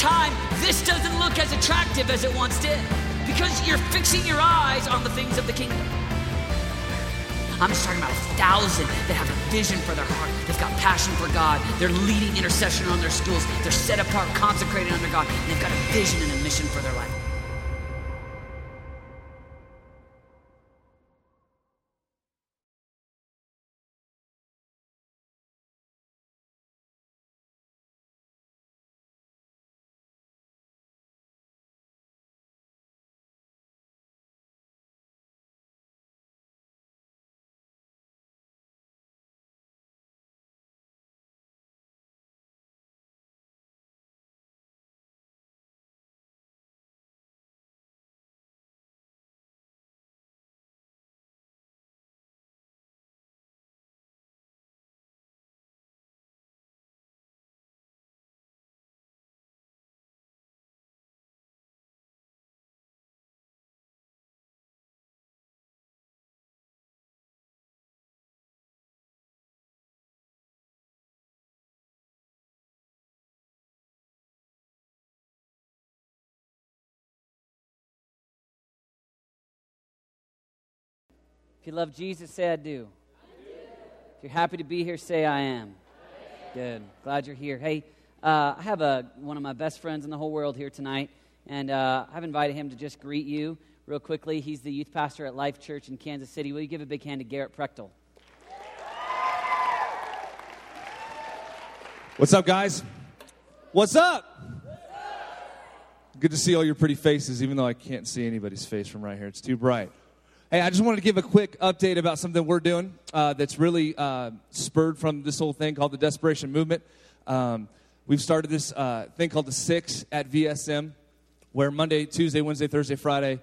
time, this doesn't look as attractive as it once did because you're fixing your eyes on the things of the kingdom. I'm just talking about a thousand that have a vision for their heart. They've got passion for God. They're leading intercession on their schools. They're set apart, consecrated under God. They've got a vision and a mission for their life. If you love Jesus, say I do. If you're happy to be here, say I am. Good. Glad you're here. Hey, uh, I have a, one of my best friends in the whole world here tonight, and uh, I've invited him to just greet you real quickly. He's the youth pastor at Life Church in Kansas City. Will you give a big hand to Garrett Prechtel? What's up, guys? What's up? Good to see all your pretty faces, even though I can't see anybody's face from right here. It's too bright. Hey, I just wanted to give a quick update about something we're doing uh, that's really uh, spurred from this whole thing called the Desperation Movement. Um, we've started this uh, thing called the Six at VSM, where Monday, Tuesday, Wednesday, Thursday, Friday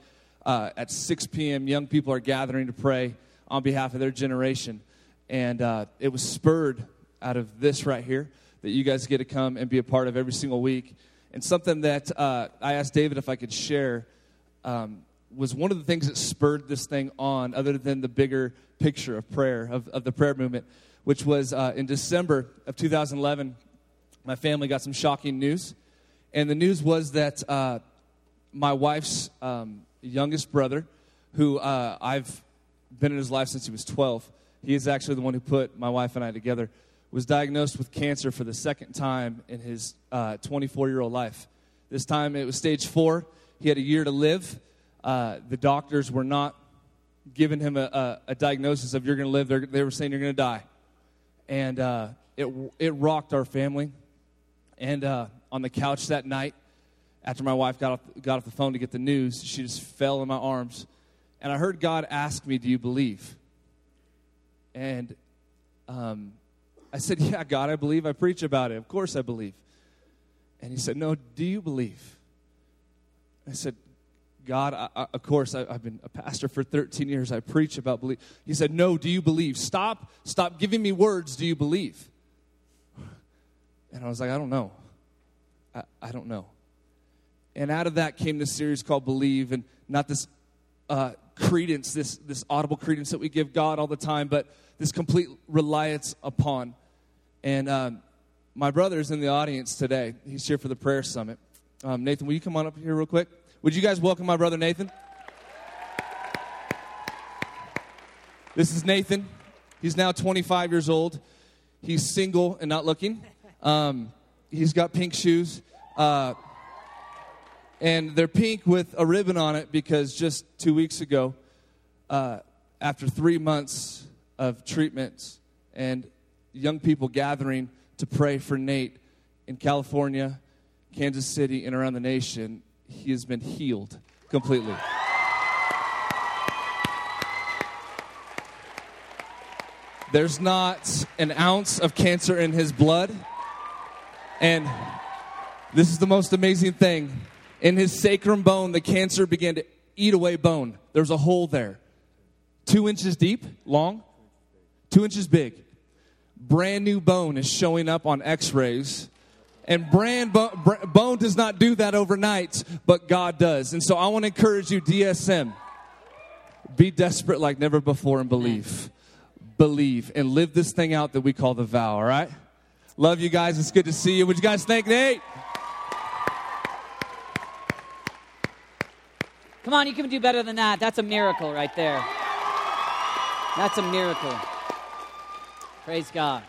uh, at 6 p.m., young people are gathering to pray on behalf of their generation. And uh, it was spurred out of this right here that you guys get to come and be a part of every single week. And something that uh, I asked David if I could share. Um, was one of the things that spurred this thing on, other than the bigger picture of prayer, of, of the prayer movement, which was uh, in December of 2011. My family got some shocking news. And the news was that uh, my wife's um, youngest brother, who uh, I've been in his life since he was 12, he is actually the one who put my wife and I together, was diagnosed with cancer for the second time in his 24 year old life. This time it was stage four. He had a year to live uh, the doctors were not giving him a, a, a diagnosis of you're going to live. They're, they were saying you're going to die. And uh, it, it rocked our family. And uh, on the couch that night, after my wife got off, got off the phone to get the news, she just fell in my arms. And I heard God ask me, Do you believe? And um, I said, Yeah, God, I believe. I preach about it. Of course I believe. And he said, No, do you believe? I said, God, I, I, of course, I, have been a pastor for 13 years. I preach about belief. He said, No, do you believe? Stop, stop giving me words. Do you believe? And I was like, I don't know. I, I don't know. And out of that came this series called Believe, and not this uh, credence, this, this audible credence that we give God all the time, but this complete reliance upon. And um, my brother's in the audience today. He's here for the prayer summit. Um, Nathan, will you come on up here real quick? Would you guys welcome my brother Nathan? This is Nathan. He's now 25 years old. He's single and not looking. Um, he's got pink shoes. Uh, and they're pink with a ribbon on it because just two weeks ago, uh, after three months of treatments and young people gathering to pray for Nate in California, Kansas City, and around the nation, he has been healed completely. There's not an ounce of cancer in his blood. And this is the most amazing thing. In his sacrum bone, the cancer began to eat away bone. There's a hole there. Two inches deep, long, two inches big. Brand new bone is showing up on x rays and brand bone does not do that overnight, but God does. And so I want to encourage you, DSM, be desperate like never before and believe. Believe and live this thing out that we call the vow, all right? Love you guys. It's good to see you. Would you guys thank Nate? Come on, you can do better than that. That's a miracle right there. That's a miracle. Praise God.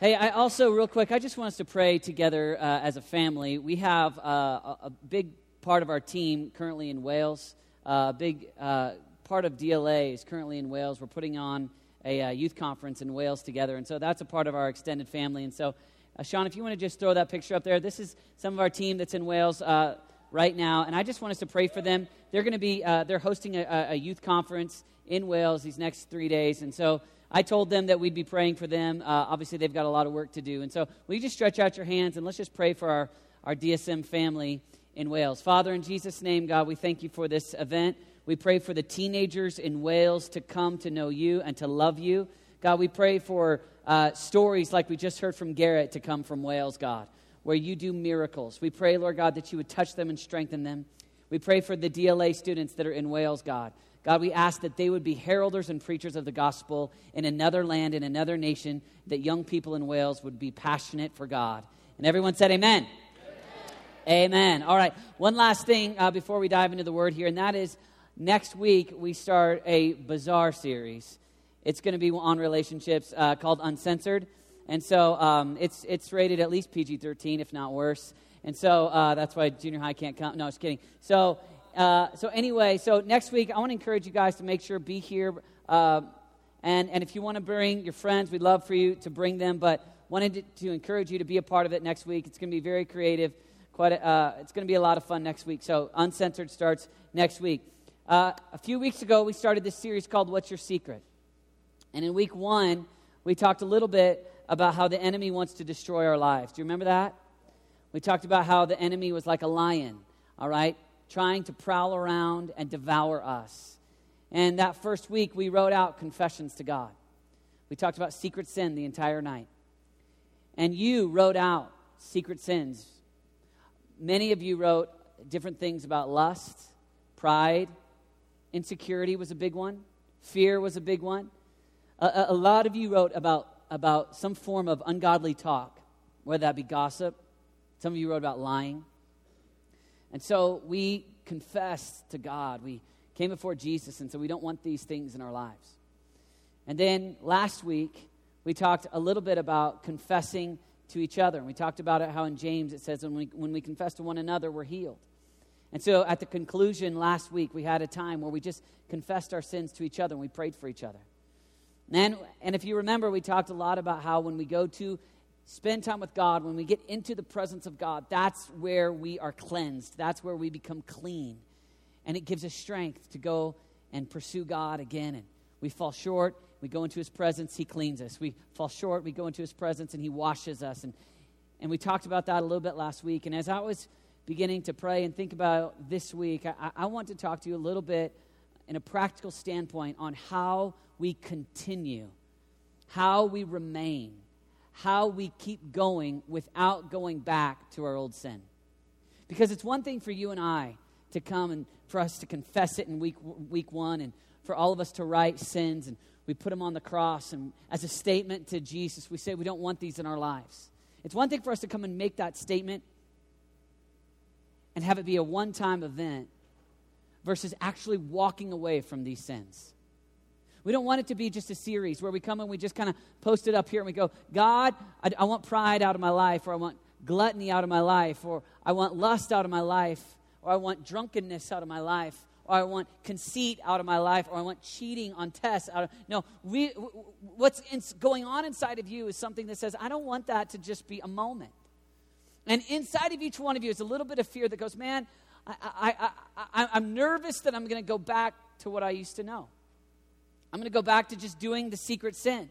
Hey, I also, real quick, I just want us to pray together uh, as a family. We have uh, a, big part of our team currently in Wales. Uh, a uh, big part of DLA is currently in Wales. We're putting on a uh, youth conference in Wales together, and so that's a part of our extended family. And so, uh, Sean, if you want to just throw that picture up there, this is some of our team that's in Wales right now, and I just want us to pray for them. They're going to be they're hosting a, a youth conference in Wales these next three days, and so. I told them that we'd be praying for them. Uh, obviously, they've got a lot of work to do. And so, will you just stretch out your hands and let's just pray for our, our DSM family in Wales. Father, in Jesus' name, God, we thank you for this event. We pray for the teenagers in Wales to come to know you and to love you. God, we pray for uh, stories like we just heard from Garrett to come from Wales, God, where you do miracles. We pray, Lord God, that you would touch them and strengthen them. We pray for the DLA students that are in Wales, God. God, we ask that they would be heralders and preachers of the gospel in another land, in another nation, that young people in Wales would be passionate for God. And everyone said, Amen. Amen. amen. All right, one last thing uh, before we dive into the word here, and that is next week we start a bizarre series. It's going to be on relationships uh, called Uncensored. And so um, it's, it's rated at least PG 13, if not worse. And so uh, that's why junior high can't come. No, just kidding. So uh, so anyway, so next week I want to encourage you guys to make sure be here. Uh, and and if you want to bring your friends, we'd love for you to bring them. But wanted to, to encourage you to be a part of it next week. It's going to be very creative. Quite a, uh, it's going to be a lot of fun next week. So uncensored starts next week. Uh, a few weeks ago, we started this series called "What's Your Secret," and in week one, we talked a little bit about how the enemy wants to destroy our lives. Do you remember that? We talked about how the enemy was like a lion. All right trying to prowl around and devour us. And that first week, we wrote out confessions to God. We talked about secret sin the entire night. And you wrote out secret sins. Many of you wrote different things about lust, pride, insecurity was a big one, fear was a big one. A, a, lot of you wrote about, about some form of ungodly talk, whether that be gossip. Some of you wrote about lying. And so we confessed to God. We came before Jesus, and so we don't want these things in our lives. And then last week, we talked a little bit about confessing to each other. And we talked about it how in James it says, when we, when we confess to one another, we're healed. And so at the conclusion last week, we had a time where we just confessed our sins to each other and we prayed for each other. And, and if you remember, we talked a lot about how when we go to spend time with God, when we get into the presence of God, that's where we are cleansed. That's where we become clean. And it gives us strength to go and pursue God again. And we fall short, we go into His presence, He cleans us. We fall short, we go into His presence, and He washes us. And, and we talked about that a little bit last week. And as I was beginning to pray and think about this week, I, I want to talk to you a little bit in a practical standpoint on how we continue, how we remain how we keep going without going back to our old sin. Because it's one thing for you and I to come and for us to confess it in week, week one and for all of us to write sins and we put them on the cross and as a statement to Jesus, we say we don't want these in our lives. It's one thing for us to come and make that statement and have it be a one time event versus actually walking away from these sins. We don't want it to be just a series where we come and we just kind of post it up here and we go, God, I, I want pride out of my life, or I want gluttony out of my life, or I want lust out of my life, or I want drunkenness out of my life, or I want conceit out of my life, or I want cheating on tests out of. No, we, what's in, going on inside of you is something that says, I don't want that to just be a moment. And inside of each one of you is a little bit of fear that goes, man, I, I, I, I, I'm nervous that I'm going to go back to what I used to know. I'm going to go back to just doing the secret sin.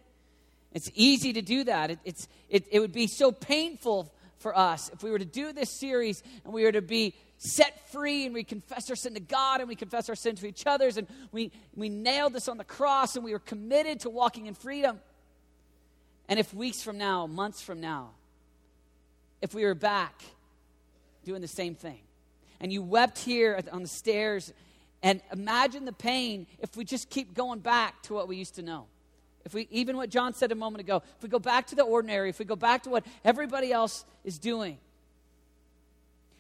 It's easy to do that. It, it's, it, it would be so painful for us if we were to do this series and we were to be set free and we confess our sin to God and we confess our sin to each other's and we, we nailed this on the cross and we were committed to walking in freedom. And if weeks from now, months from now, if we were back doing the same thing and you wept here on the stairs and imagine the pain if we just keep going back to what we used to know. If we, even what John said a moment ago, if we go back to the ordinary, if we go back to what everybody else is doing.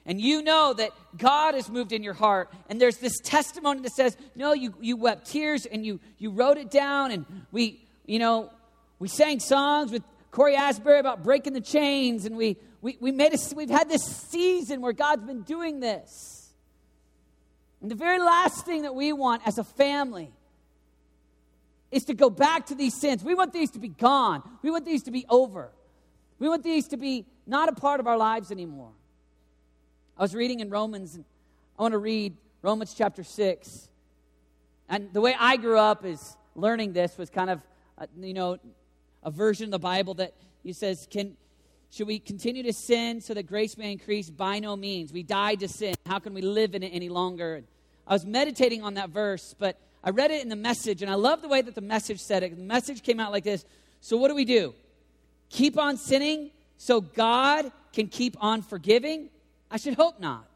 and you know that God has moved in your heart, and there's this testimony that says, No, you, you wept tears and you, you wrote it down, and we, you know, we sang songs with Cory Asbury about breaking the chains, and we, we, we made a, we've had this season where God's been doing this. And the very last thing that we want as a family is to go back to these sins. We want these to be gone. We want these to be over. We want these to be not a part of our lives anymore. I was reading in Romans, and I want to read Romans chapter 6. And the way I grew up is learning this was kind of, uh, you know, a version of the Bible that he says, can, should we continue to sin so that grace may increase? By no means. We died to sin. How can we live in it any longer? I was meditating on that verse, but I read it in the message, and I love the way that the message said it. The message came out like this So, what do we do? Keep on sinning so God can keep on forgiving? I should hope not.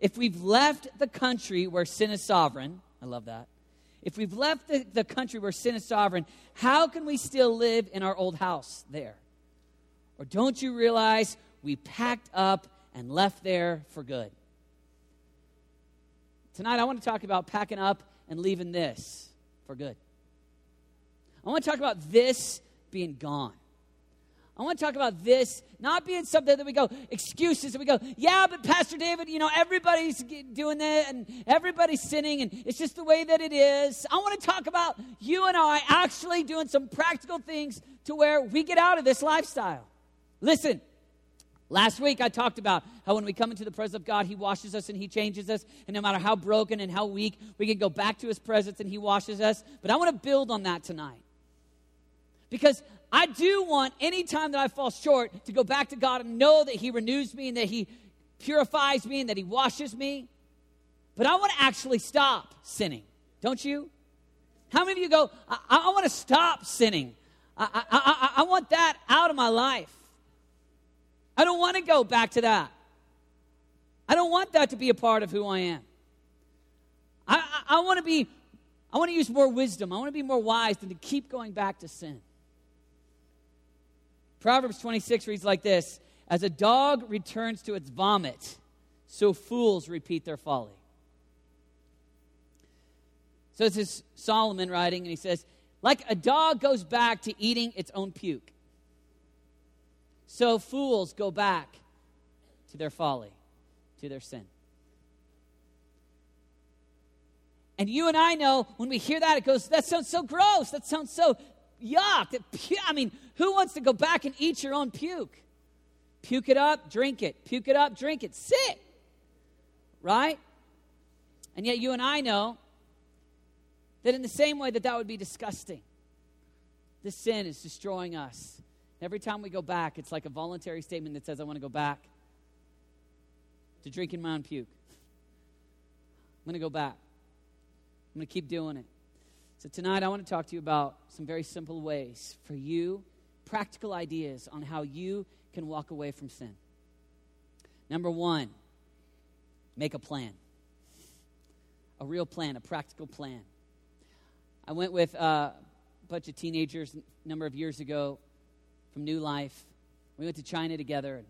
If we've left the country where sin is sovereign, I love that. If we've left the, the country where sin is sovereign, how can we still live in our old house there? Or don't you realize we packed up and left there for good? Tonight, I want to talk about packing up and leaving this for good. I want to talk about this being gone. I want to talk about this not being something that we go, excuses, and we go, yeah, but Pastor David, you know, everybody's doing that and everybody's sinning and it's just the way that it is. I want to talk about you and I actually doing some practical things to where we get out of this lifestyle. Listen, Last week, I talked about how when we come into the presence of God, He washes us and He changes us. And no matter how broken and how weak, we can go back to His presence and He washes us. But I want to build on that tonight. Because I do want any time that I fall short to go back to God and know that He renews me and that He purifies me and that He washes me. But I want to actually stop sinning, don't you? How many of you go, I, I want to stop sinning? I, I, I, I want that out of my life. I don't want to go back to that. I don't want that to be a part of who I am. I, I, I want to be, I want to use more wisdom. I want to be more wise than to keep going back to sin. Proverbs 26 reads like this As a dog returns to its vomit, so fools repeat their folly. So this is Solomon writing, and he says, Like a dog goes back to eating its own puke. So fools go back to their folly, to their sin. And you and I know when we hear that, it goes, that sounds so gross. That sounds so yuck. I mean, who wants to go back and eat your own puke? Puke it up, drink it. Puke it up, drink it. Sit. Right? And yet you and I know that in the same way that that would be disgusting, this sin is destroying us. Every time we go back, it's like a voluntary statement that says, I want to go back to drinking my own puke. I'm going to go back. I'm going to keep doing it. So, tonight I want to talk to you about some very simple ways for you, practical ideas on how you can walk away from sin. Number one, make a plan. A real plan, a practical plan. I went with uh, a bunch of teenagers a number of years ago from New Life. We went to China together.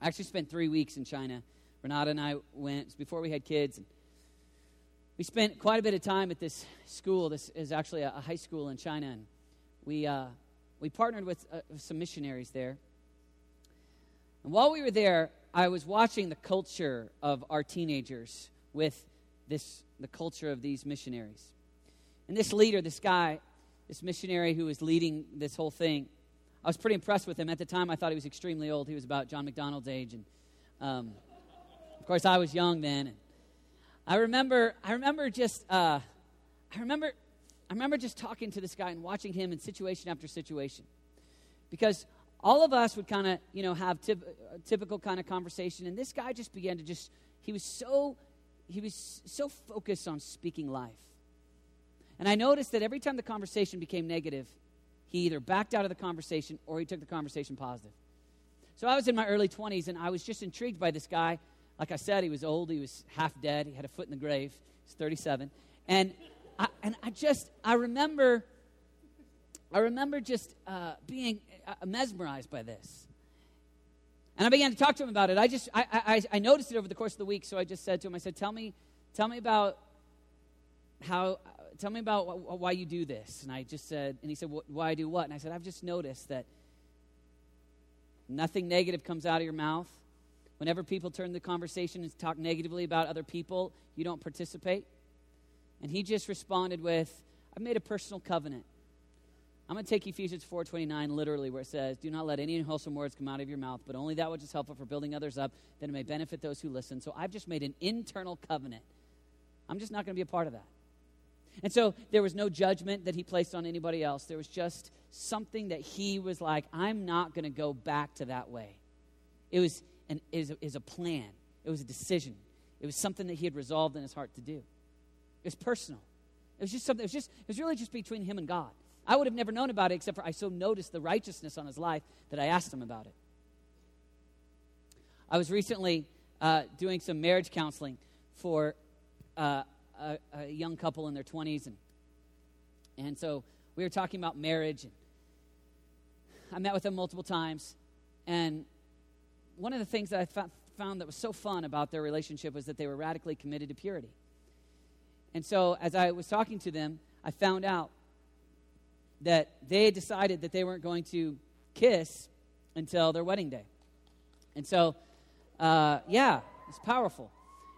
I actually spent three weeks in China. Renata and I went before we had kids. We spent quite a bit of time at this school. This is actually a, high school in China, and we uh, we partnered with uh, some missionaries there. And while we were there, I was watching the culture of our teenagers with this the culture of these missionaries. And this leader, this guy, this missionary who was leading this whole thing, I was pretty impressed with him. At the time, I thought he was extremely old. He was about John McDonald's age. And um, of course, I was young then. And I remember, I remember just, uh, I remember, I remember just talking to this guy and watching him in situation after situation. Because all of us would kind of, you know, have typ- typical kind of conversation. And this guy just began to just, he was so, he was so focused on speaking life. And I noticed that every time the conversation became negative, he either backed out of the conversation or he took the conversation positive. So I was in my early 20s and I was just intrigued by this guy. Like I said, he was old, he was half dead, he had a foot in the grave. He's 37. And I, and I just, I remember, I remember just uh, being uh, mesmerized by this. And I began to talk to him about it. I just, I, I, I noticed it over the course of the week, so I just said to him, I said, tell me, tell me about how, tell me about wh- why you do this. And I just said, and he said, why I do what? And I said, I've just noticed that nothing negative comes out of your mouth. Whenever people turn the conversation and talk negatively about other people, you don't participate. And he just responded with, I've made a personal covenant. I'm going to take Ephesians 4:29 literally where it says, "Do not let any unwholesome words come out of your mouth, but only that which is helpful for building others up, that it may benefit those who listen." So I've just made an internal covenant. I'm just not going to be a part of that. And so there was no judgment that he placed on anybody else. There was just something that he was like, I'm not going to go back to that way. It was, an, is a, is a plan, it was a decision, it was something that he had resolved in his heart to do. It was personal. It was just something, it was, just, it was really just between him and God. I would have never known about it except for I so noticed the righteousness on his life that I asked him about it. I was recently uh, doing some marriage counseling for uh, a, a, young couple in their 20s. And, and so we were talking about marriage. And I met with them multiple times. And one of the things that I found that was so fun about their relationship was that they were radically committed to purity. And so as I was talking to them, I found out that they had decided that they weren't going to kiss until their wedding day. And so, uh, yeah, it's powerful.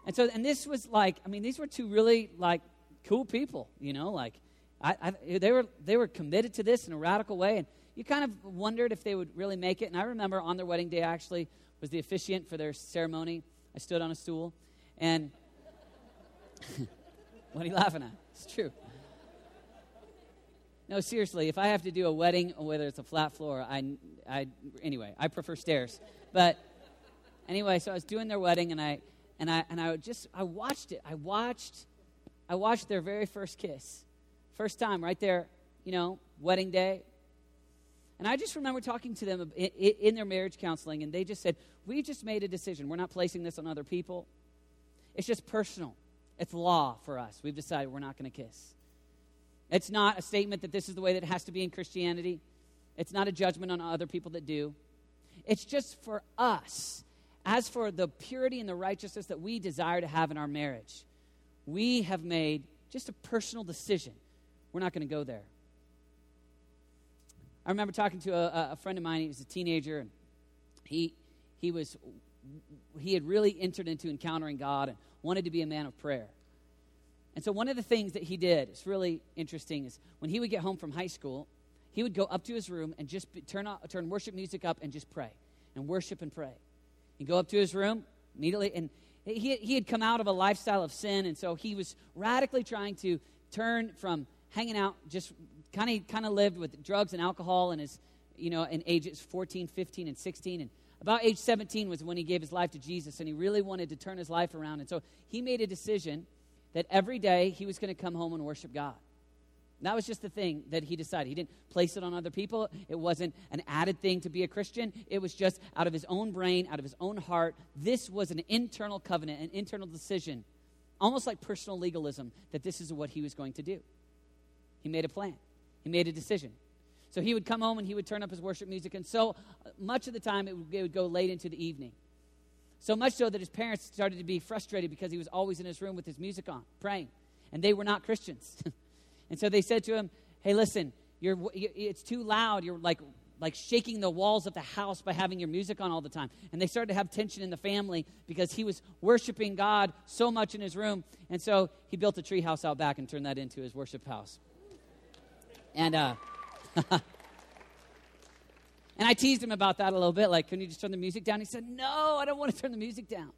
And so, and this was like, I mean, these were two really like cool people, you know, like I, I, they were they were committed to this in a radical way, and you kind of wondered if they would really make it. And I remember on their wedding day, I actually was the officiant for their ceremony. I stood on a stool, and what are you laughing at? It's true. No, seriously, if I have to do a wedding, whether it's a flat floor, I, I anyway, I prefer stairs. But anyway, so I was doing their wedding, and I and I and I just I watched it. I watched I watched their very first kiss. First time right there, you know, wedding day. And I just remember talking to them in, in their marriage counseling and they just said, "We just made a decision. We're not placing this on other people. It's just personal. It's law for us. We've decided we're not going to kiss." It's not a statement that this is the way that it has to be in Christianity. It's not a judgment on other people that do. It's just for us as for the purity and the righteousness that we desire to have in our marriage, we have made just a personal decision. We're not going to go there. I remember talking to a, a, friend of mine. He was a teenager, and he he was he had really entered into encountering God and wanted to be a man of prayer. And so one of the things that he did, it's really interesting, is when he would get home from high school, he would go up to his room and just turn, on, turn worship music up and just pray and worship and pray. He'd go up to his room immediately, and he, he had come out of a lifestyle of sin, and so he was radically trying to turn from hanging out, just kind of kind of lived with drugs and alcohol in his, you know, in ages 14, 15, and 16. And about age 17 was when he gave his life to Jesus, and he really wanted to turn his life around. And so he made a decision that every day he was going to come home and worship God. That was just the thing that he decided. He didn't place it on other people. It wasn't an added thing to be a Christian. It was just out of his own brain, out of his own heart. This was an internal covenant, an internal decision, almost like personal legalism, that this is what he was going to do. He made a plan, he made a decision. So he would come home and he would turn up his worship music, and so much of the time it would, it would go late into the evening. So much so that his parents started to be frustrated because he was always in his room with his music on, praying. And they were not Christians. And so they said to him, Hey, listen, you're, it's too loud. You're like, like shaking the walls of the house by having your music on all the time. And they started to have tension in the family because he was worshiping God so much in his room. And so he built a tree house out back and turned that into his worship house. And, uh, and I teased him about that a little bit. Like, couldn't you just turn the music down? He said, No, I don't want to turn the music down.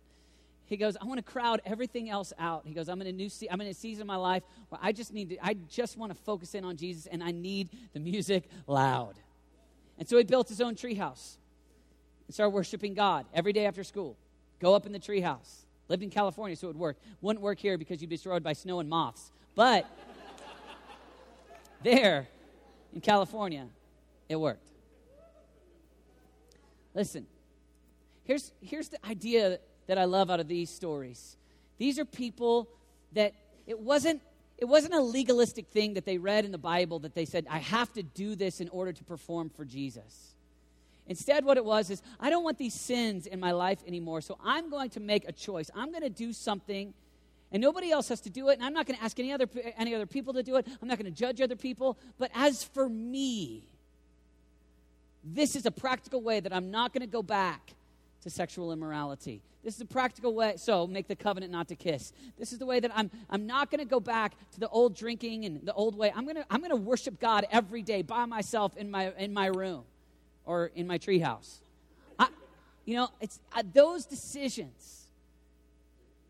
He goes, I want to crowd everything else out. He goes, I'm in a new se- I'm in a season of my life where I just need to, I just want to focus in on Jesus and I need the music loud. And so he built his own treehouse and started worshiping God every day after school. Go up in the treehouse. Lived in California, so it would work. Wouldn't work here because you'd be destroyed by snow and moths. But there in California, it worked. Listen, here's, here's the idea that I love out of these stories. These are people that it wasn't it wasn't a legalistic thing that they read in the Bible that they said, I have to do this in order to perform for Jesus. Instead, what it was is, I don't want these sins in my life anymore, so I'm going to make a choice. I'm going to do something, and nobody else has to do it, and I'm not going to ask any other, any other people to do it. I'm not going to judge other people. But as for me, this is a practical way that I'm not going to go back to sexual immorality. This is a practical way. So make the covenant not to kiss. This is the way that I'm, I'm not going to go back to the old drinking and the old way. I'm going to I'm going to worship God every day by myself in my, in my room or in my treehouse. You know, it's uh, those decisions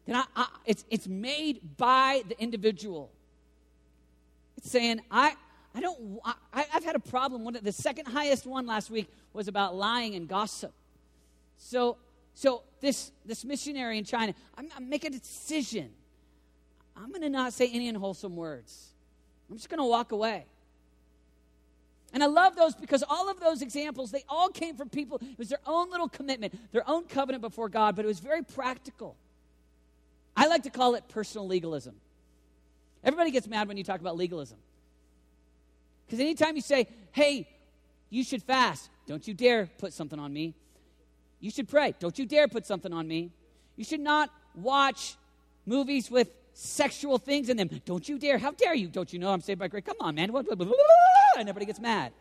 that I, I, it's, it's made by the individual. It's saying, I, I don't, I, I've had a problem. One, the second highest one last week was about lying and gossip. So, so this, this missionary in China, I'm, I'm making a decision. I'm going to not say any unwholesome words. I'm just going to walk away. And I love those because all of those examples, they all came from people. It was their own little commitment, their own covenant before God, but it was very practical. I like to call it personal legalism. Everybody gets mad when you talk about legalism. Because anytime you say, hey, you should fast, don't you dare put something on me. You should pray, don't you dare put something on me. You should not watch movies with sexual things in them. Don't you dare. How dare you? Don't you know I'm saved by grace? Come on, man. And everybody gets mad.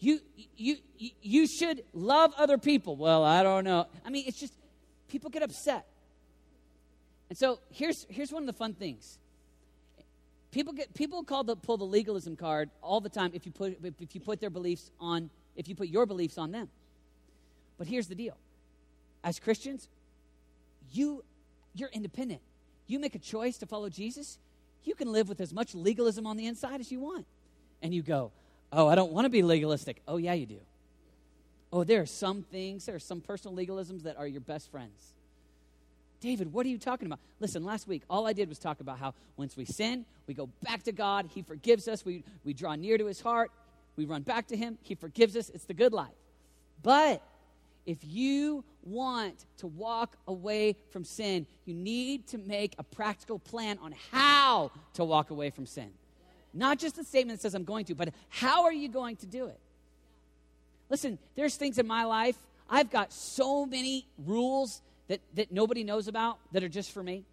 You, you, you should love other people. Well, I don't know. I mean, it's just people get upset. And so here's, here's one of the fun things. People get people call the pull the legalism card all the time if you put if you put their beliefs on if you put your beliefs on them. But here's the deal. As Christians, you you're independent. You make a choice to follow Jesus, you can live with as much legalism on the inside as you want. And you go, Oh, I don't want to be legalistic. Oh, yeah, you do. Oh, there are some things, there are some personal legalisms that are your best friends. David, what are you talking about? Listen, last week, all I did was talk about how once we sin, we go back to God. He forgives us. We, we draw near to his heart. We run back to him. He forgives us. It's the good life. But if you want to walk away from sin, you need to make a practical plan on how to walk away from sin. Not just a statement that says, I'm going to, but how are you going to do it? Listen, there's things in my life, I've got so many rules that, that nobody knows about that are just for me.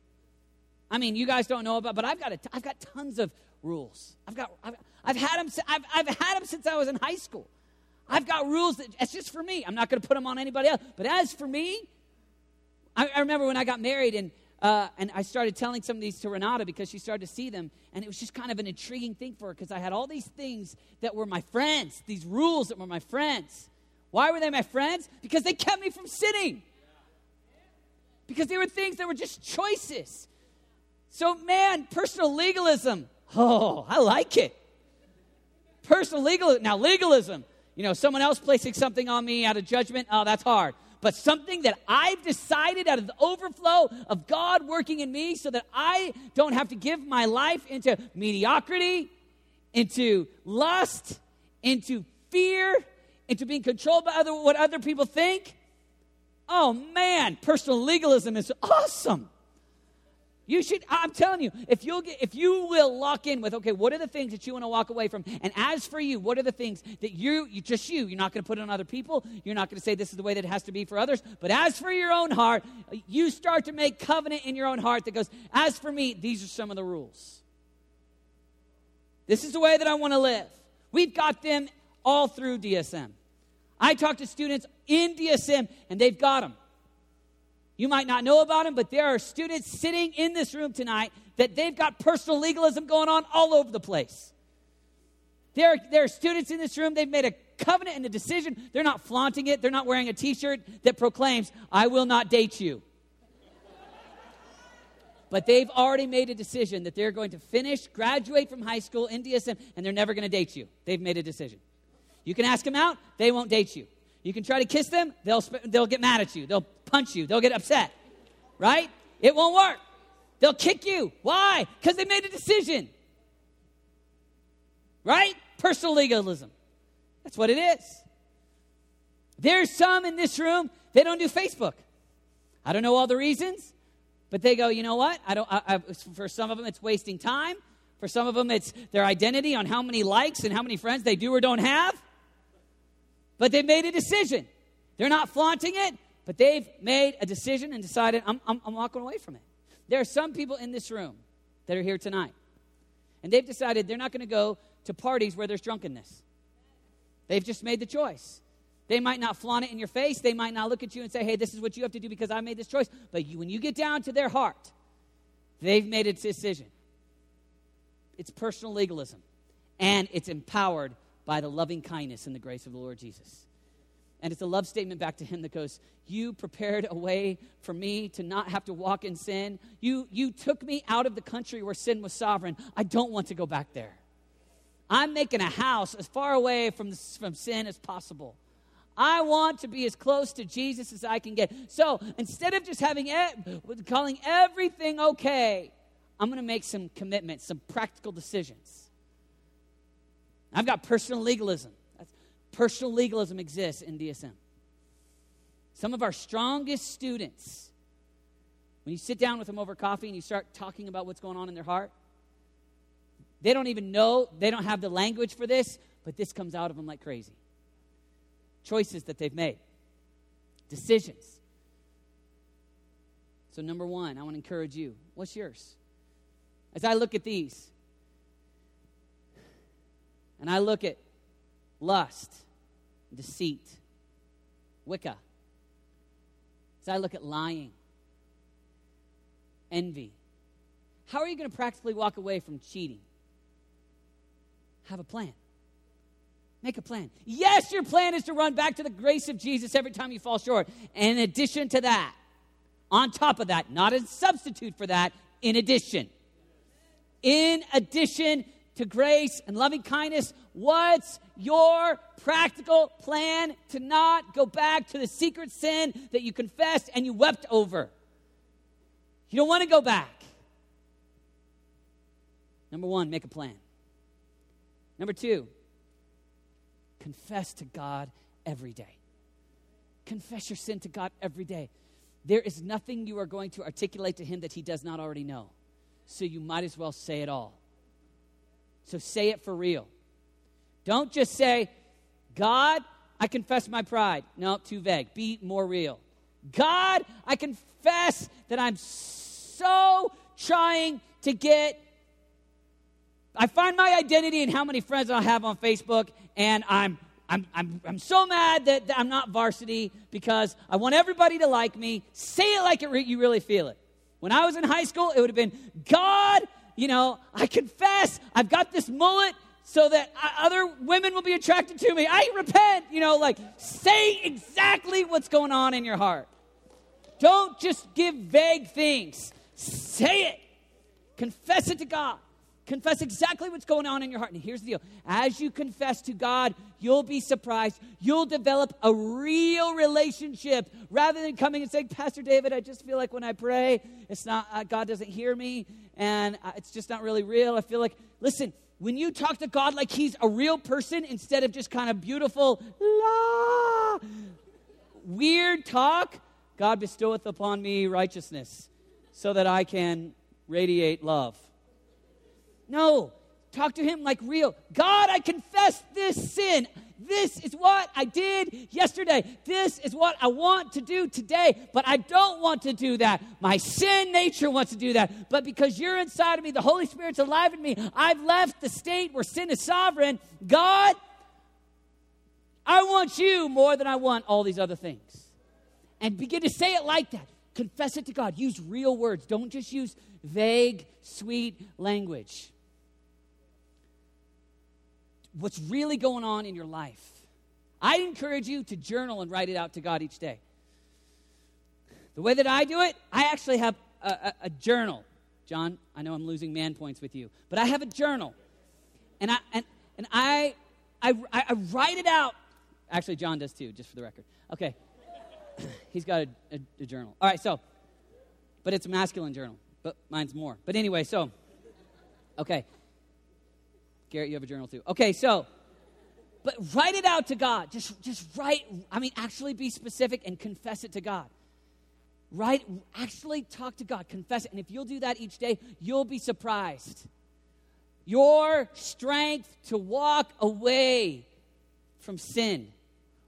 I mean, you guys don't know about, but I've got, a, I've got tons of rules. I've, got, I've, I've, had them, I've, I've had them since I was in high school. I've got rules that it's just for me. I'm not going to put them on anybody else. But as for me, I, I remember when I got married and uh, and I started telling some of these to Renata because she started to see them, and it was just kind of an intriguing thing for her because I had all these things that were my friends, these rules that were my friends. Why were they my friends? Because they kept me from sinning. Because they were things that were just choices. So, man, personal legalism. Oh, I like it. Personal legalism. Now, legalism you know, someone else placing something on me out of judgment, oh, that's hard. But something that I've decided out of the overflow of God working in me so that I don't have to give my life into mediocrity, into lust, into fear, into being controlled by other, what other people think. Oh man, personal legalism is awesome. You should, I'm telling you, if you'll get, if you will lock in with, okay, what are the things that you want to walk away from? And as for you, what are the things that you, you just you, you're not going to put it on other people. You're not going to say this is the way that it has to be for others. But as for your own heart, you start to make covenant in your own heart that goes, as for me, these are some of the rules. This is the way that I want to live. We've got them all through DSM. I talk to students in DSM and they've got them. You might not know about them, but there are students sitting in this room tonight that they've got personal legalism going on all over the place. There are, there are students in this room, they've made a covenant and a decision. They're not flaunting it, they're not wearing a t shirt that proclaims, I will not date you. but they've already made a decision that they're going to finish, graduate from high school in DSM, and they're never going to date you. They've made a decision. You can ask them out, they won't date you. You can try to kiss them, they'll, they'll get mad at you. They'll punch you. They'll get upset. Right? It won't work. They'll kick you. Why? Because they made a decision. Right? Personal legalism. That's what it is. There's some in this room, they don't do Facebook. I don't know all the reasons, but they go, you know what? I don't, I, I, for some of them, it's wasting time. For some of them, it's their identity on how many likes and how many friends they do or don't have. But they've made a decision. They're not flaunting it, but they've made a decision and decided, I'm, I'm, I'm walking away from it. There are some people in this room that are here tonight, and they've decided they're not going to go to parties where there's drunkenness. They've just made the choice. They might not flaunt it in your face. They might not look at you and say, hey, this is what you have to do because I made this choice. But you, when you get down to their heart, they've made a decision. It's personal legalism, and it's empowered by the loving kindness and the grace of the Lord Jesus. And it's a love statement back to him that goes, You prepared a way for me to not have to walk in sin. You, you took me out of the country where sin was sovereign. I don't want to go back there. I'm making a house as far away from, from sin as possible. I want to be as close to Jesus as I can get. So instead of just having it, calling everything okay, I'm going to make some commitments, some practical decisions. I've got personal legalism. Personal legalism exists in DSM. Some of our strongest students, when you sit down with them over coffee and you start talking about what's going on in their heart, they don't even know, they don't have the language for this, but this comes out of them like crazy. Choices that they've made, decisions. So, number one, I want to encourage you. What's yours? As I look at these, and I look at lust, deceit, Wicca, as I look at lying, envy, how are you going to practically walk away from cheating? Have a plan. Make a plan. Yes, your plan is to run back to the grace of Jesus every time you fall short. And in addition to that, on top of that, not a substitute for that, in addition. In addition to grace and loving kindness, what's your practical plan to not go back to the secret sin that you confessed and you wept over? You don't want to go back. Number one, make a plan. Number two, confess to God every day. Confess your sin to God every day. There is nothing you are going to articulate to Him that He does not already know. So you might as well say it all. So say it for real. Don't just say, God, I confess my pride. No, too vague. Be more real. God, I confess that I'm so trying to get I find my identity in how many friends I have on Facebook, and I'm I'm, I'm, I'm so mad that, that I'm not varsity because I want everybody to like me. Say it like it re- you really feel it. When I was in high school, it would have been God, you know, I confess I've got this mullet so that other women will be attracted to me. I repent, you know, like say exactly what's going on in your heart. Don't just give vague things, say it, confess it to God. Confess exactly what's going on in your heart. And here's the deal as you confess to God, you'll be surprised. You'll develop a real relationship rather than coming and saying, Pastor David, I just feel like when I pray, it's not, uh, God doesn't hear me and uh, it's just not really real. I feel like, listen, when you talk to God like He's a real person instead of just kind of beautiful, la, weird talk, God bestoweth upon me righteousness so that I can radiate love. No, talk to him like real. God, I confess this sin. This is what I did yesterday. This is what I want to do today, but I don't want to do that. My sin nature wants to do that. But because you're inside of me, the Holy Spirit's alive in me, I've left the state where sin is sovereign. God, I want you more than I want all these other things. And begin to say it like that. Confess it to God. Use real words. Don't just use vague, sweet language what's really going on in your life. I encourage you to journal and write it out to God each day. The way that I do it, I actually have a, a, a journal. John, I know I'm losing man points with you, but I have a journal. And I, and, and I, I, I write it out. Actually, John does too, just for the record. Okay. He's got a, a, a journal. All right, so, but it's a masculine journal, but mine's more. But anyway, so, okay. Garrett, you have a journal too. Okay, so, but write it out to God. Just, just write, I mean, actually be specific and confess it to God. Write, actually talk to God, confess it. And if you'll do that each day, you'll be surprised. Your strength to walk away from sin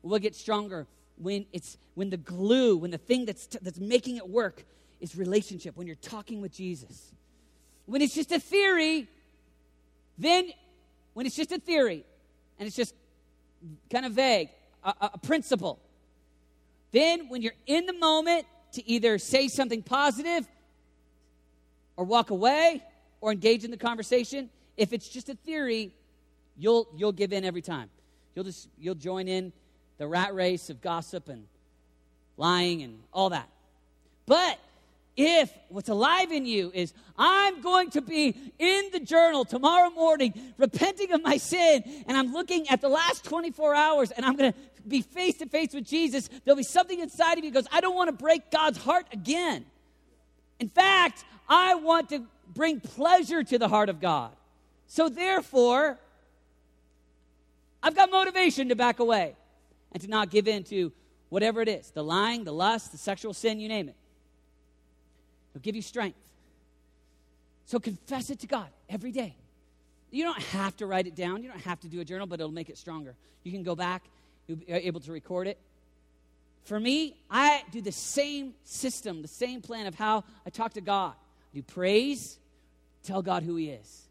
We'll get stronger when it's when the glue, when the thing that's t- that's making it work is relationship. When you're talking with Jesus. When it's just a theory, then when it's just a theory and it's just kind of vague, a, a principle. Then when you're in the moment to either say something positive or walk away or engage in the conversation, if it's just a theory, you'll you'll give in every time. You'll just you'll join in the rat race of gossip and lying and all that. But if what's alive in you is, I'm going to be in the journal tomorrow morning, repenting of my sin, and I'm looking at the last 24 hours, and I'm going to be face to face with Jesus, there'll be something inside of you goes, I don't want to break God's heart again. In fact, I want to bring pleasure to the heart of God. So therefore, I've got motivation to back away and to not give in to whatever it is the lying, the lust, the sexual sin, you name it. He'll give you strength. So confess it to God every day. You don't have to write it down, you don't have to do a journal, but it'll make it stronger. You can go back, you'll be able to record it. For me, I do the same system, the same plan of how I talk to God. I do praise, tell God who He is.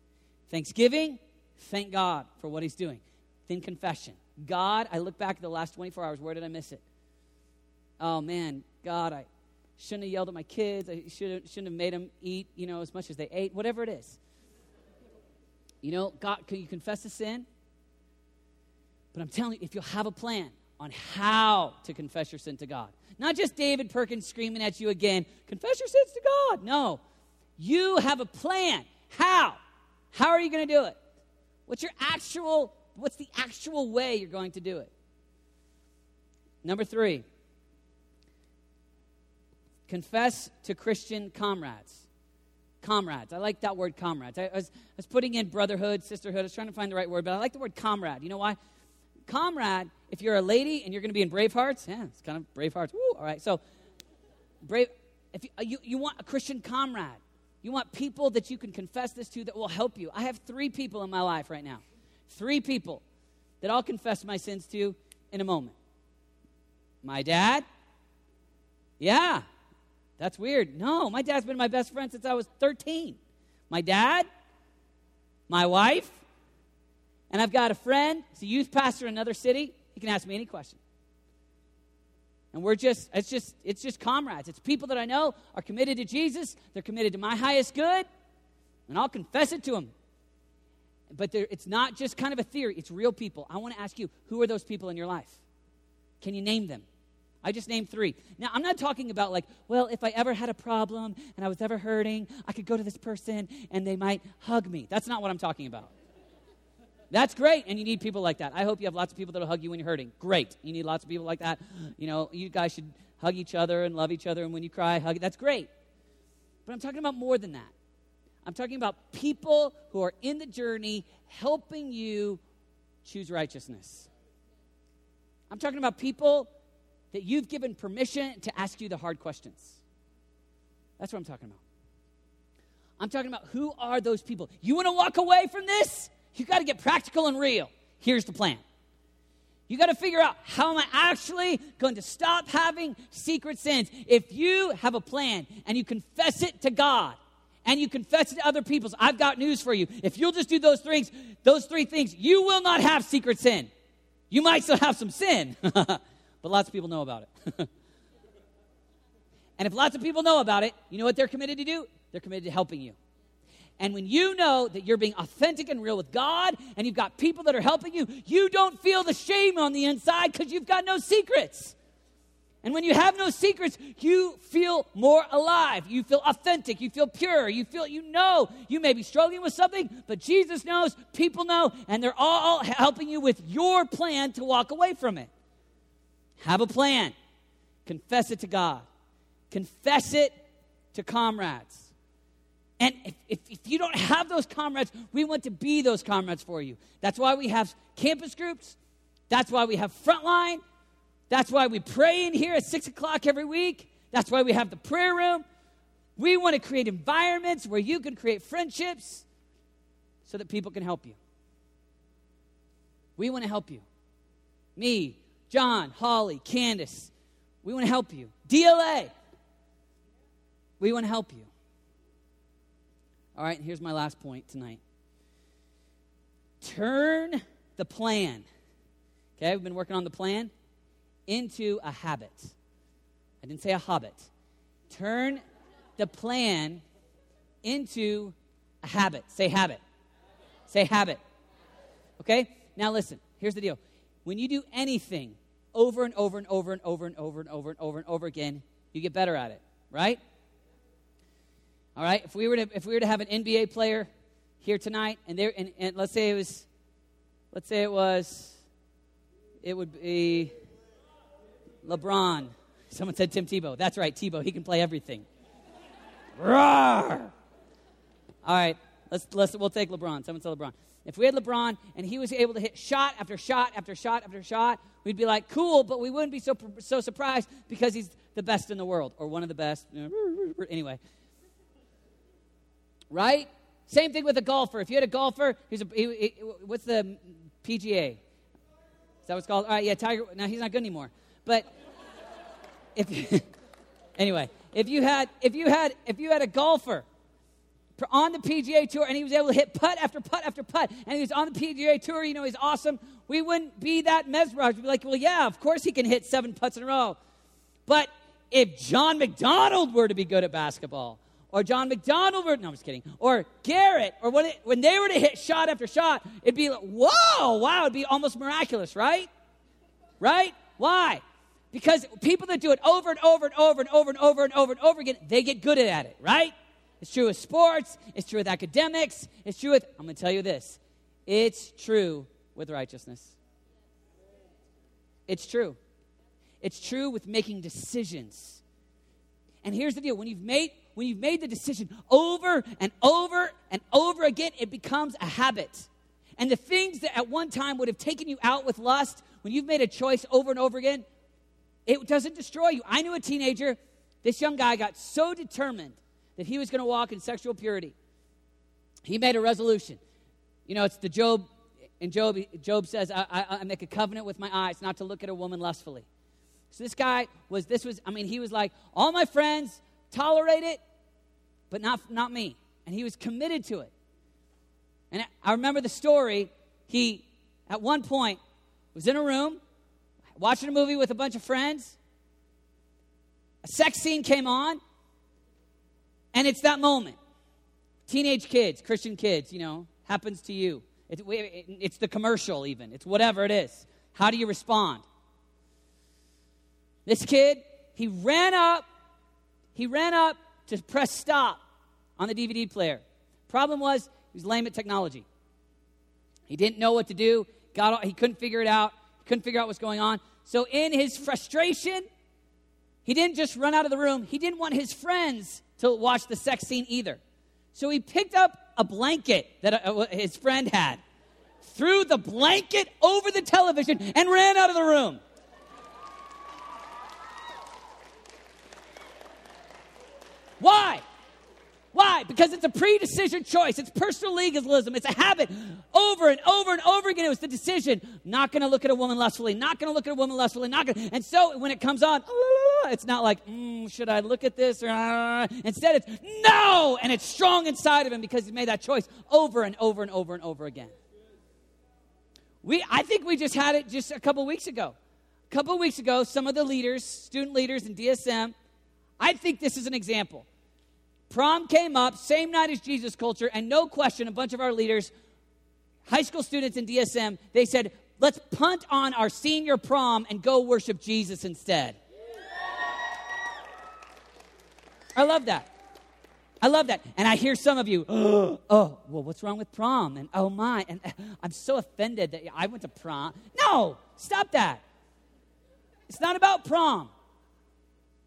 Thanksgiving, thank God for what He's doing. Then confession. God, I look back at the last 24 hours, where did I miss it? Oh man, God, I shouldn't have yelled at my kids. I shouldn't, shouldn't have made them eat, you know, as much as they ate, whatever it is. You know, God, can you confess a sin? But I'm telling you, if you'll have a plan on how to confess your sin to God, not just David Perkins screaming at you again, confess your sins to God. No, you have a plan. How? How are you going to do it? What's your actual, what's the actual way you're going to do it? Number three, confess to Christian comrades. Comrades. I like that word comrades. I was, I was putting in brotherhood, sisterhood. I was trying to find the right word, but I like the word comrade. You know why? Comrade, if you're a lady and you're going to be in Bravehearts, yeah, it's kind of Bravehearts. Woo, all right. So, brave. If you, you, you want a Christian comrade, you want people that you can confess this to that will help you. I have three people in my life right now. Three people that I'll confess my sins to in a moment. My dad. Yeah, that's weird. No, my dad's been my best friend since I was 13. My dad, my wife, and I've got a friend, he's a youth pastor in another city. He can ask me any question. And we're just, it's just, it's just comrades. It's people that I know are committed to Jesus. They're committed to my highest good. And I'll confess it to them. But it's not just kind of a theory, it's real people. I want to ask you, who are those people in your life? Can you name them? I just named three. Now, I'm not talking about like, well, if I ever had a problem and I was ever hurting, I could go to this person and they might hug me. That's not what I'm talking about. That's great, and you need people like that. I hope you have lots of people that'll hug you when you're hurting. Great. You need lots of people like that. You know, you guys should hug each other and love each other, and when you cry, hug. It. That's great. But I'm talking about more than that. I'm talking about people who are in the journey helping you choose righteousness. I'm talking about people that you've given permission to ask you the hard questions. That's what I'm talking about. I'm talking about who are those people? You want to walk away from this? You got to get practical and real. Here's the plan. You got to figure out how am I actually going to stop having secret sins? If you have a plan and you confess it to God and you confess it to other people, I've got news for you. If you'll just do those things, those three things, you will not have secret sin. You might still have some sin. but lots of people know about it. and if lots of people know about it, you know what they're committed to do? They're committed to helping you. And when you know that you're being authentic and real with God and you've got people that are helping you, you don't feel the shame on the inside because you've got no secrets. And when you have no secrets, you feel more alive. You feel authentic. You feel pure. You feel, you know, you may be struggling with something, but Jesus knows, people know, and they're all helping you with your plan to walk away from it. Have a plan. Confess it to God. Confess it to comrades. And if, if, if, you don't have those comrades, we want to be those comrades for you. That's why we have campus groups. That's why we have frontline. That's why we pray in here at 6 o'clock every week. That's why we have the prayer room. We want to create environments where you can create friendships so that people can help you. We want to help you. Me, John, Holly, Candace, we want to help you. DLA, we want to help you. All right, here's my last point tonight. Turn the plan, okay, we've been working on the plan, into a habit. I didn't say a hobbit. Turn the plan into a habit. Say habit. Say habit. Okay? Now listen, here's the deal. When you do anything over and over and over and over and over and over and over and over again, you get better at it, right? All right? If we were to if we were to have an NBA player here tonight and there and, and let's say it was let's say it was it would be LeBron. Someone said Tim Tebow. That's right, Tebow. He can play everything. Roar! All right, let's, let's, we'll take LeBron. Someone said LeBron. If we had LeBron and he was able to hit shot after shot after shot after shot, we'd be like, cool, but we wouldn't be so, so surprised because he's the best in the world or one of the best. Anyway. Right? Same thing with a golfer. If you had a golfer, he's a, he, he, what's the PGA? Is that what's called? All right, yeah, Tiger. Now he's not good anymore. But if anyway, if you had if you had if you had a golfer on the PGA Tour and he was able to hit putt after putt after putt and he was on the PGA Tour, you know, he's awesome, we wouldn't be that mesmerized. We'd be like, well, yeah, of course he can hit seven putts in a row. But if John McDonald were to be good at basketball, or John McDonald were, no, I'm just kidding, or Garrett, or when, it, when they were to hit shot after shot, it'd be like, whoa, wow, it'd be almost miraculous, right? Right? Why? Because people that do it over and over and over and over and over and over and over again, they get good at it, right? It's true with sports. It's true with academics. It's true with, I'm going to tell you this it's true with righteousness. It's true. It's true with making decisions. And here's the deal when you've made when you've made the decision over and over and over again, it becomes a habit. And the things that at one time would have taken you out with lust, when you've made a choice over and over again, it doesn't destroy you. I knew a teenager, this young guy got so determined that he was going to walk in sexual purity. He made a resolution. You know, it's the Job, and Job, Job says, I, I, I make a covenant with my eyes not to look at a woman lustfully. So this guy was, this was, I mean, he was like, all my friends tolerate it, but not, not me. And he was committed to it. And I remember the story. He, at one point, was in a room watching a movie with a bunch of friends. A sex scene came on. And it's that moment. Teenage kids, Christian kids, you know, happens to you. It's, it's the commercial, even. It's whatever it is. How do you respond? This kid, he ran up, he ran up to press stop on the DVD player. Problem was, he was lame at technology. He didn't know what to do. Got, he couldn't figure it out. He couldn't figure out what's going on. So, in his frustration, he didn't just run out of the room. He didn't want his friends to watch the sex scene either. So he picked up a blanket that uh, his friend had, threw the blanket over the television, and ran out of the room. Why? Why? Because it's a pre decision choice. It's personal legalism. It's a habit over and over and over again. It was the decision not going to look at a woman lustfully, not going to look at a woman lustfully, not going And so when it comes on, it's not like, mm, should I look at this? Or, uh, instead, it's no! And it's strong inside of him because he made that choice over and over and over and over again. We, I think we just had it just a couple weeks ago. A couple weeks ago, some of the leaders, student leaders in DSM, I think this is an example Prom came up, same night as Jesus Culture, and no question, a bunch of our leaders, high school students in DSM, they said, let's punt on our senior prom and go worship Jesus instead. I love that. I love that. And I hear some of you, oh, well, what's wrong with prom? And oh my, and I'm so offended that I went to prom. No, stop that. It's not about prom.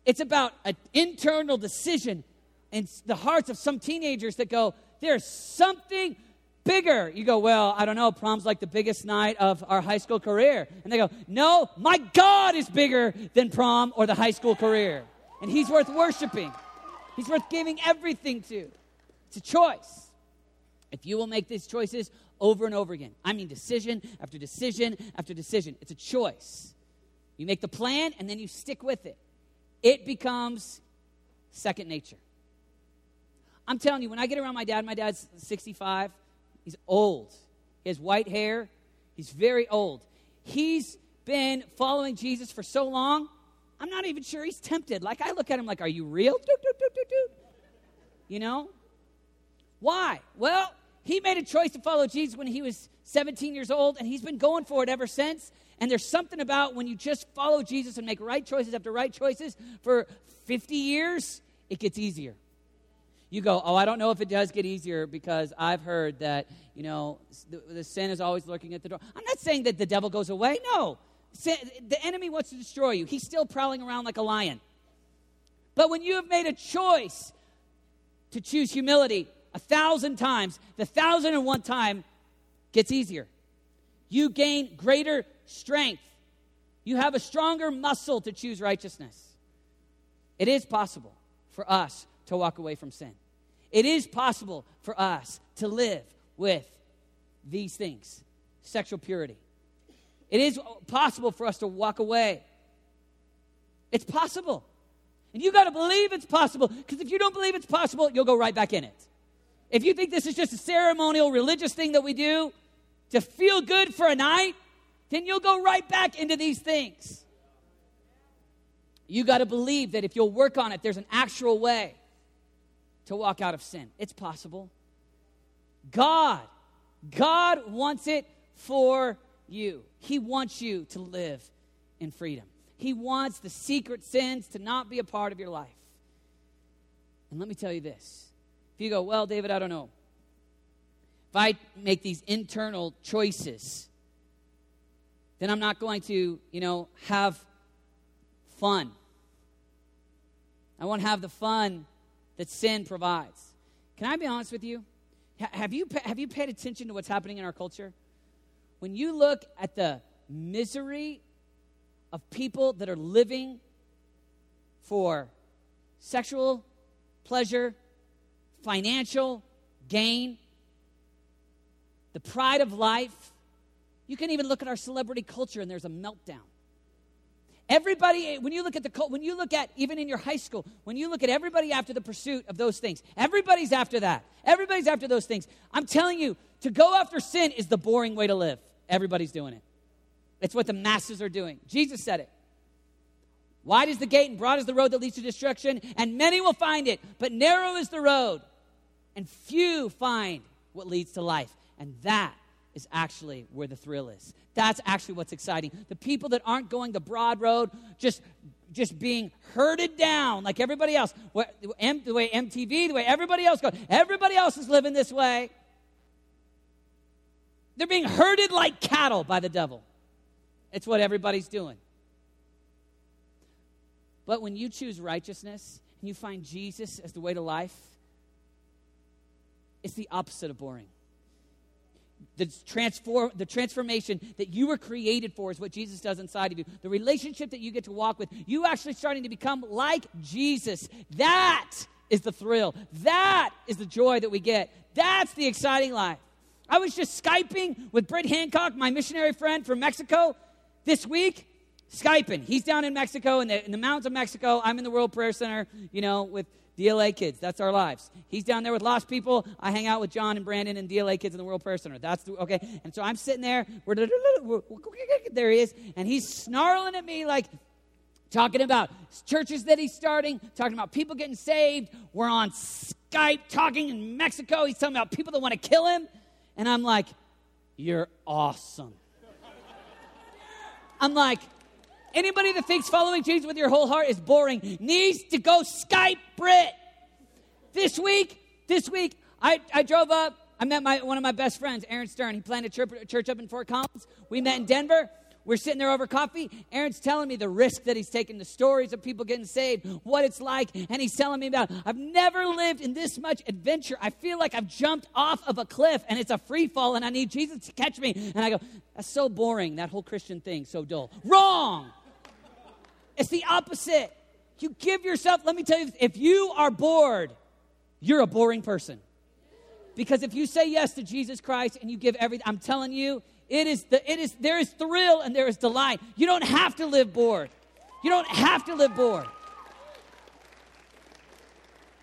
It's about an internal decision in the hearts of some teenagers that go, there's something bigger. You go, well, I don't know, prom's like the biggest night of our high school career. And they go, no, my God is bigger than prom or the high school career. And he's worth worshiping, he's worth giving everything to. It's a choice. If you will make these choices over and over again, I mean decision after decision after decision, it's a choice. You make the plan and then you stick with it. It becomes second nature. I'm telling you, when I get around my dad, my dad's 65, he's old. He has white hair, he's very old. He's been following Jesus for so long, I'm not even sure he's tempted. Like, I look at him like, Are you real? You know? Why? Well, he made a choice to follow Jesus when he was 17 years old, and he's been going for it ever since. And there's something about when you just follow Jesus and make right choices after right choices for 50 years, it gets easier. You go, oh, I don't know if it does get easier because I've heard that, you know, the, the sin is always lurking at the door. I'm not saying that the devil goes away. No. Sin, the enemy wants to destroy you, he's still prowling around like a lion. But when you have made a choice to choose humility a thousand times, the thousand and one time gets easier. You gain greater strength. You have a stronger muscle to choose righteousness. It is possible for us to walk away from sin. It is possible for us to live with these things sexual purity. It is possible for us to walk away. It's possible. And you got to believe it's possible because if you don't believe it's possible, you'll go right back in it. If you think this is just a ceremonial religious thing that we do to feel good for a night, then you'll go right back into these things. You got to believe that if you'll work on it, there's an actual way to walk out of sin. It's possible. God, God wants it for you. He wants you to live in freedom. He wants the secret sins to not be a part of your life. And let me tell you this. If you go, well, David, I don't know. If I make these internal choices, then I'm not going to, you know, have fun. I won't have the fun that sin provides. Can I be honest with you? Have you, have you paid attention to what's happening in our culture? When you look at the misery of people that are living for sexual pleasure, financial gain, the pride of life, you can even look at our celebrity culture and there's a meltdown. Everybody, when you look at the cult, when you look at even in your high school, when you look at everybody after the pursuit of those things, everybody's after that. Everybody's after those things. I'm telling you, to go after sin is the boring way to live. Everybody's doing it. It's what the masses are doing. Jesus said it. Wide is the gate and broad is the road that leads to destruction, and many will find it, but narrow is the road, and few find what leads to life. And that is actually where the thrill is. That's actually what's exciting. The people that aren't going the broad road, just just being herded down like everybody else. The way MTV, the way everybody else goes. Everybody else is living this way. They're being herded like cattle by the devil. It's what everybody's doing. But when you choose righteousness and you find Jesus as the way to life, it's the opposite of boring the, transform, the transformation that you were created for is what Jesus does inside of you. The relationship that you get to walk with, you actually starting to become like Jesus. That is the thrill. That is the joy that we get. That's the exciting life. I was just Skyping with Britt Hancock, my missionary friend from Mexico, this week. Skyping. He's down in Mexico, in the, in the mountains of Mexico. I'm in the World Prayer Center, you know, with DLA kids. That's our lives. He's down there with lost people. I hang out with John and Brandon and DLA kids in the World Prayer Center. That's the, okay. And so I'm sitting there. We're, there he is, and he's snarling at me like talking about churches that he's starting, talking about people getting saved. We're on Skype talking in Mexico. He's talking about people that want to kill him, and I'm like, "You're awesome." I'm like, Anybody that thinks following Jesus with your whole heart is boring needs to go Skype Brit. This week, this week, I, I drove up. I met my, one of my best friends, Aaron Stern. He planted a church, church up in Fort Collins. We met in Denver. We're sitting there over coffee. Aaron's telling me the risk that he's taken, the stories of people getting saved, what it's like. And he's telling me about, I've never lived in this much adventure. I feel like I've jumped off of a cliff and it's a free fall and I need Jesus to catch me. And I go, that's so boring, that whole Christian thing, so dull. Wrong! It's the opposite. You give yourself, let me tell you, if you are bored, you're a boring person. Because if you say yes to Jesus Christ and you give everything, I'm telling you, It is the it is there is thrill and there is delight. You don't have to live bored. You don't have to live bored.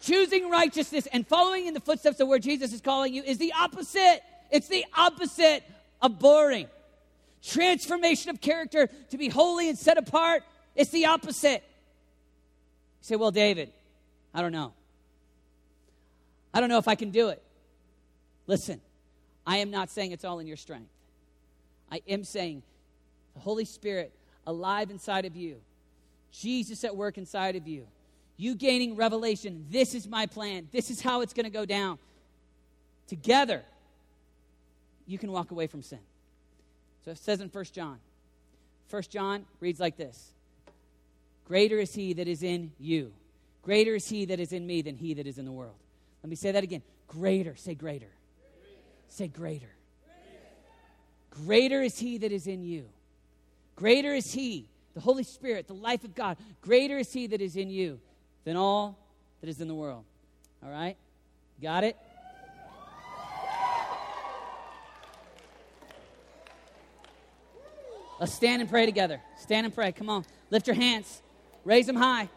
Choosing righteousness and following in the footsteps of where Jesus is calling you is the opposite. It's the opposite of boring. Transformation of character to be holy and set apart, it's the opposite. You say, Well, David, I don't know. I don't know if I can do it. Listen, I am not saying it's all in your strength. I am saying the Holy Spirit alive inside of you, Jesus at work inside of you, you gaining revelation. This is my plan. This is how it's going to go down. Together, you can walk away from sin. So it says in 1 John. 1 John reads like this Greater is he that is in you. Greater is he that is in me than he that is in the world. Let me say that again. Greater. Say greater. Say greater. Greater is he that is in you. Greater is he, the Holy Spirit, the life of God. Greater is he that is in you than all that is in the world. All right? Got it? Let's stand and pray together. Stand and pray. Come on. Lift your hands. Raise them high.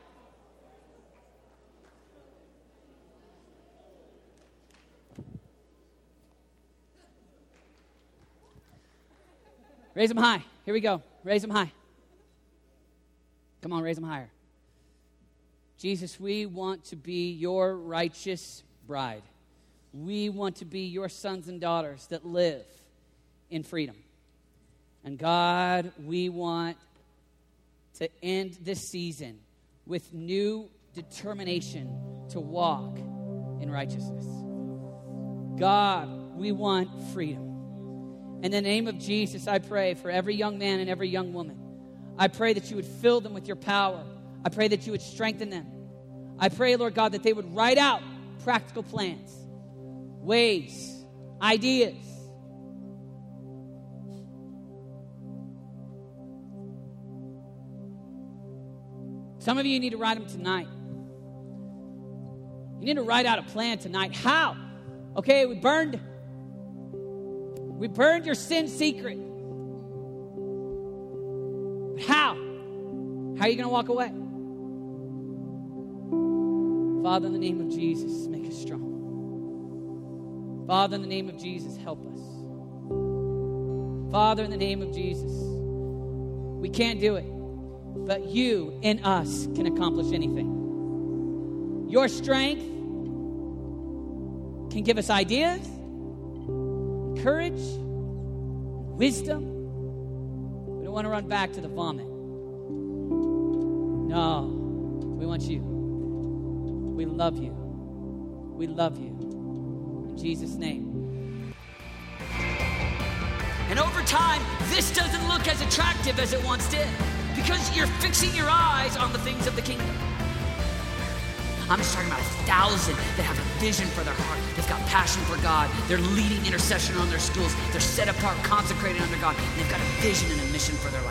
Raise them high. Here we go. Raise them high. Come on, raise them higher. Jesus, we want to be your righteous bride. We want to be your sons and daughters that live in freedom. And God, we want to end this season with new determination to walk in righteousness. God, we want freedom. In the name of Jesus, I pray for every young man and every young woman. I pray that you would fill them with your power. I pray that you would strengthen them. I pray, Lord God, that they would write out practical plans, ways, ideas. Some of you need to write them tonight. You need to write out a plan tonight. How? Okay, we burned we burned your sin secret. How? How are you going to walk away? Father, in the name of Jesus, make us strong. Father, in the name of Jesus, help us. Father, in the name of Jesus, we can't do it, but you in us can accomplish anything. Your strength can give us ideas courage, wisdom. We don't want to run back to the vomit. No, we want you. We love you. We love you. In Jesus' name. And over time, this doesn't look as attractive as it once did because you're fixing your eyes on the things of the kingdom. I'm just talking about a thousand that have a vision for their heart. They've got passion for God. They're leading intercession on their schools. They're set apart, consecrated under God. They've got a vision and a mission for their life.